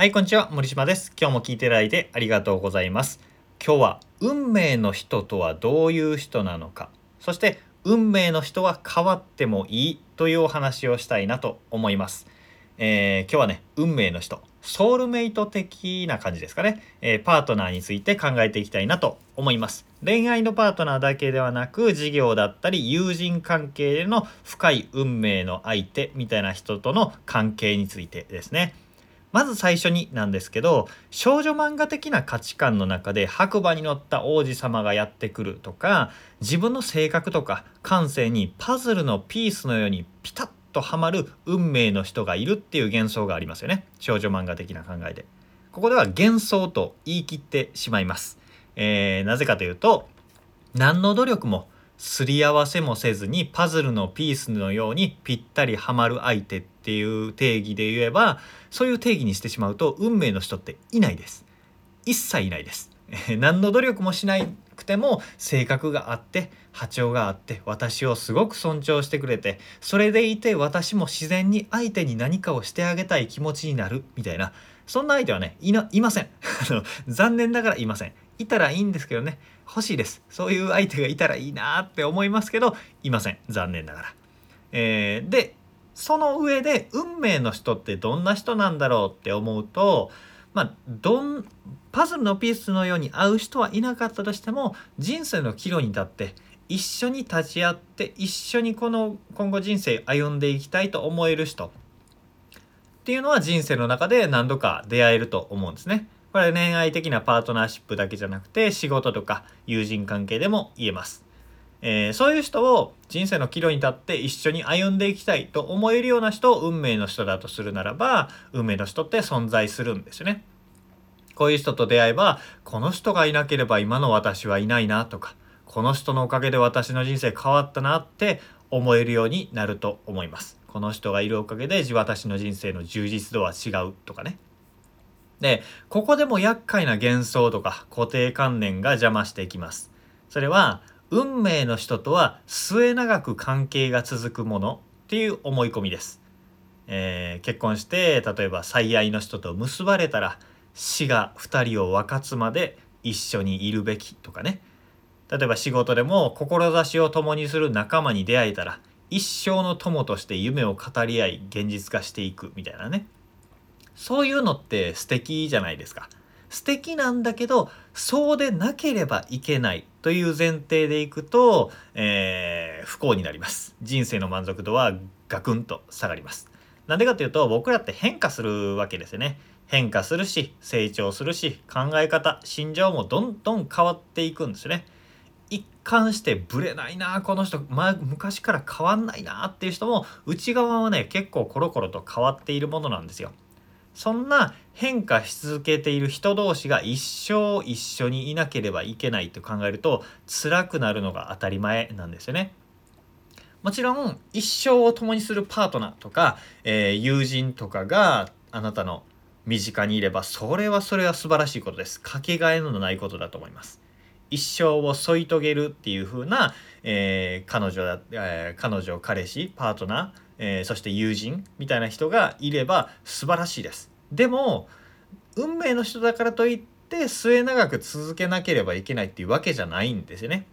はい、こんにちは。森島です。今日も聞いていただいてありがとうございます。今日は運命の人とはどういう人なのか、そして運命の人は変わってもいいというお話をしたいなと思います。えー今日はね、運命の人、ソウルメイト的な感じですかね、えーパートナーについて考えていきたいなと思います。恋愛のパートナーだけではなく、事業だったり、友人関係での深い運命の相手みたいな人との関係についてですね。まず最初になんですけど少女漫画的な価値観の中で白馬に乗った王子様がやってくるとか自分の性格とか感性にパズルのピースのようにピタッとはまる運命の人がいるっていう幻想がありますよね。少女漫画的な考えで。ここでは幻想と言い切ってしまいます、えーなぜかというと何の努力もすり合わせもせずにパズルのピースのようにぴったりはまる相手っていう定義で言えばそういう定義にしてしまうと運命の人っていないです。一切いないです。何の努力もしなくても性格があって波長があって私をすごく尊重してくれてそれでいて私も自然に相手に何かをしてあげたい気持ちになるみたいなそんな相手はねいないません。残念ながらいません。いたらいいんですけどね。欲しいです。そういう相手がいたらいいなって思いますけどいません。残念ながら、えーでその上で運命の人ってどんな人なんだろうって思うとまあどんパズルのピースのように合う人はいなかったとしても人生の岐路に立って一緒に立ち会って一緒にこの今後人生歩んでいきたいと思える人っていうのは人生の中で何度か出会えると思うんですね。これは恋愛的なパートナーシップだけじゃなくて仕事とか友人関係でも言えます。えーそういう人を人生の岐路に立って一緒に歩んでいきたいと思えるような人を運命の人だとするならば運命の人って存在するんですよね。こういう人と出会えばこの人がいなければ今の私はいないなとかこの人のおかげで私の人生変わったなって思えるようになると思います。この人がいるおかげで私の人生の充実度は違うとかね。でここでも厄介な幻想とか固定観念が邪魔していきます。それは運命の人とは末永く関係が続くものっていう思い込みです。えー結婚して例えば最愛の人と結ばれたら死が2人を分かつまで一緒にいるべきとかね例えば仕事でも志を共にする仲間に出会えたら一生の友として夢を語り合い現実化していくみたいなねそういうのって素敵じゃないですか。素敵なんだけどそうでなければいけないという前提でいくと、えー不幸になります。人生の満足度はガクンと下がります。なんでかというと僕らって変化するわけですよね。変化するし成長するし考え方心情もどんどん変わっていくんですよね。一貫してブレないなこの人、まあ、昔から変わんないなっていう人も内側はね結構コロコロと変わっているものなんですよ。そんな変化し続けている人同士が一生一緒にいなければいけないと考えると辛くなるのが当たり前なんですよね。もちろん一生を共にするパートナーとか、えー友人とかがあなたの身近にいればそれはそれは素晴らしいことです。かけがえのないことだと思います。一生を添い遂げるっていう風な、えー彼女だ、えー彼女彼氏パートナー、えーそして友人みたいな人がいれば素晴らしいです。でも運命の人だからといって末永く続けなければいけないっていうわけじゃないんですよね。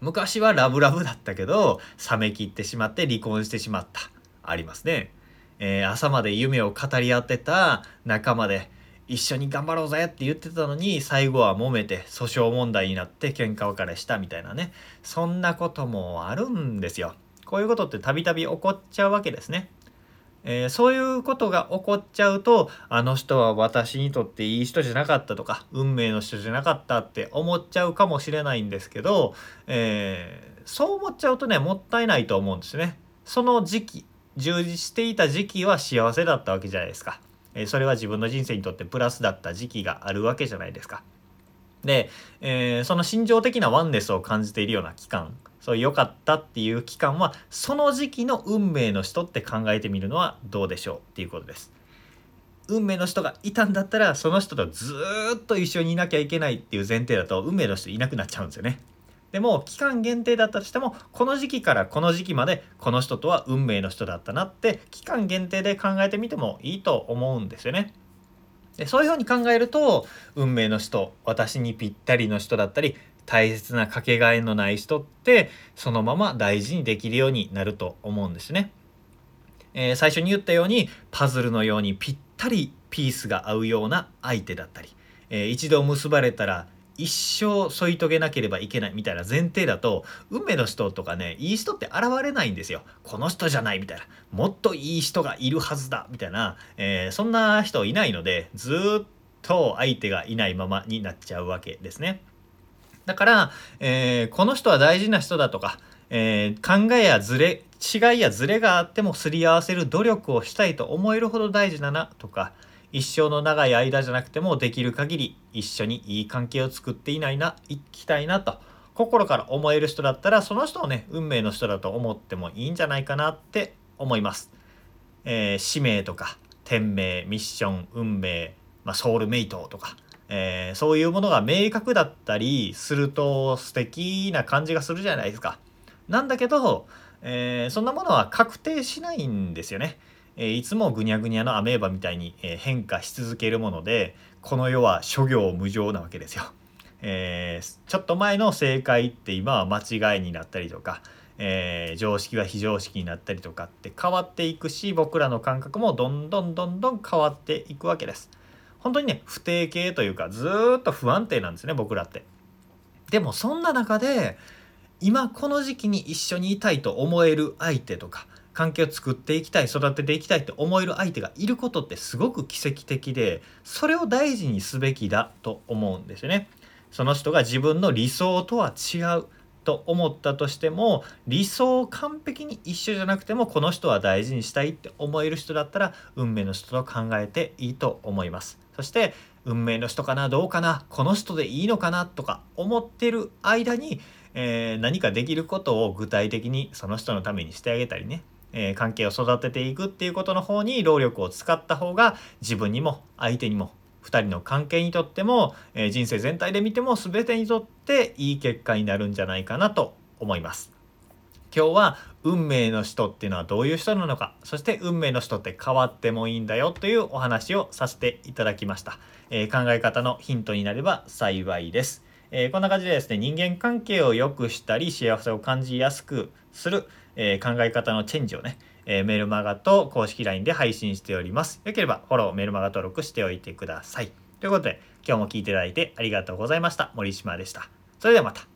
昔はラブラブだったけど冷め切ってしまって離婚してしまった。ありますね、えー朝まで夢を語り合ってた仲間で一緒に頑張ろうぜって言ってたのに最後は揉めて訴訟問題になって喧嘩別れしたみたいなねそんなこともあるんですよこういうことってたびたび起こっちゃうわけですねえーそういうことが起こっちゃうとあの人は私にとっていい人じゃなかったとか運命の人じゃなかったって思っちゃうかもしれないんですけど、えーそう思っちゃうとねもったいないと思うんですね。その時期充実していた時期は幸せだったわけじゃないですか。えそれは自分の人生にとってプラスだった時期があるわけじゃないですか。で、えーその心情的なワンネスを感じているような期間そう良かったっていう期間はその時期の運命の人って考えてみるのはどうでしょうっていうことです。運命の人がいたんだったらその人とずーっと一緒にいなきゃいけないっていう前提だと運命の人いなくなっちゃうんですよね。でも期間限定だったとしてもこの時期からこの時期までこの人とは運命の人だったなって期間限定で考えてみてもいいと思うんですよね。でそういうふうに考えると運命の人私にぴったりの人だったり大切なかけがえのない人ってそのまま大事にできるようになると思うんですね。えー、最初に言ったようにパズルのようにぴったりピースが合うような相手だったり、えー、一度結ばれたら一生添い遂げなければいけないみたいな前提だと運命の人とかねいい人って現れないんですよ。この人じゃないみたいな。もっといい人がいるはずだみたいな、えー、そんな人いないのでずっと相手がいないままになっちゃうわけですね。だから、えー、この人は大事な人だとか、えー、考えやずれ違いやずれがあってもすり合わせる努力をしたいと思えるほど大事だなとか一生の長い間じゃなくてもできる限り一緒にいい関係を作っていないな、いきたいなと心から思える人だったらその人をね、運命の人だと思ってもいいんじゃないかなって思います。えー、使命とか天命、ミッション、運命、まあ、ソウルメイトとか、えー、そういうものが明確だったりすると素敵な感じがするじゃないですか。なんだけど、えー、そんなものは確定しないんですよね。えいつもぐにゃぐにゃのアメーバみたいに、え変化し続けるものでこの世は諸行無常なわけですよ。えー、ちょっと前の正解って今は間違いになったりとか、えー、常識は非常識になったりとかって変わっていくし僕らの感覚もどんどんどんどん変わっていくわけです。本当にね不定形というかずっと不安定なんですね僕らって。でもそんな中で今この時期に一緒にいたいと思える相手とか関係を作っていきたい育てていきたいって思える相手がいることってすごく奇跡的でそれを大事にすべきだと思うんですよね。その人が自分の理想とは違うと思ったとしても理想を完璧に一緒じゃなくてもこの人は大事にしたいって思える人だったら運命の人と考えていいと思います。そして運命の人かなどうかなこの人でいいのかなとか思ってる間に、えー、何かできることを具体的にその人のためにしてあげたりねえー、関係を育てていくっていうことの方に労力を使った方が自分にも相手にも2人の関係にとっても、えー、人生全体で見ても全てにとっていい結果になるんじゃないかなと思います。今日は運命の人っていうのはどういう人なのかそして運命の人って変わってもいいんだよというお話をさせていただきました、えー、考え方のヒントになれば幸いです、えー、こんな感じでですね人間関係を良くしたり幸せを感じやすくする、えー、考え方のチェンジをね、えー、メルマガと公式 LINE で配信しております。よければフォロー、メルマガ登録しておいてください。ということで、今日も聴いていただいてありがとうございました。森島でした。それではまた。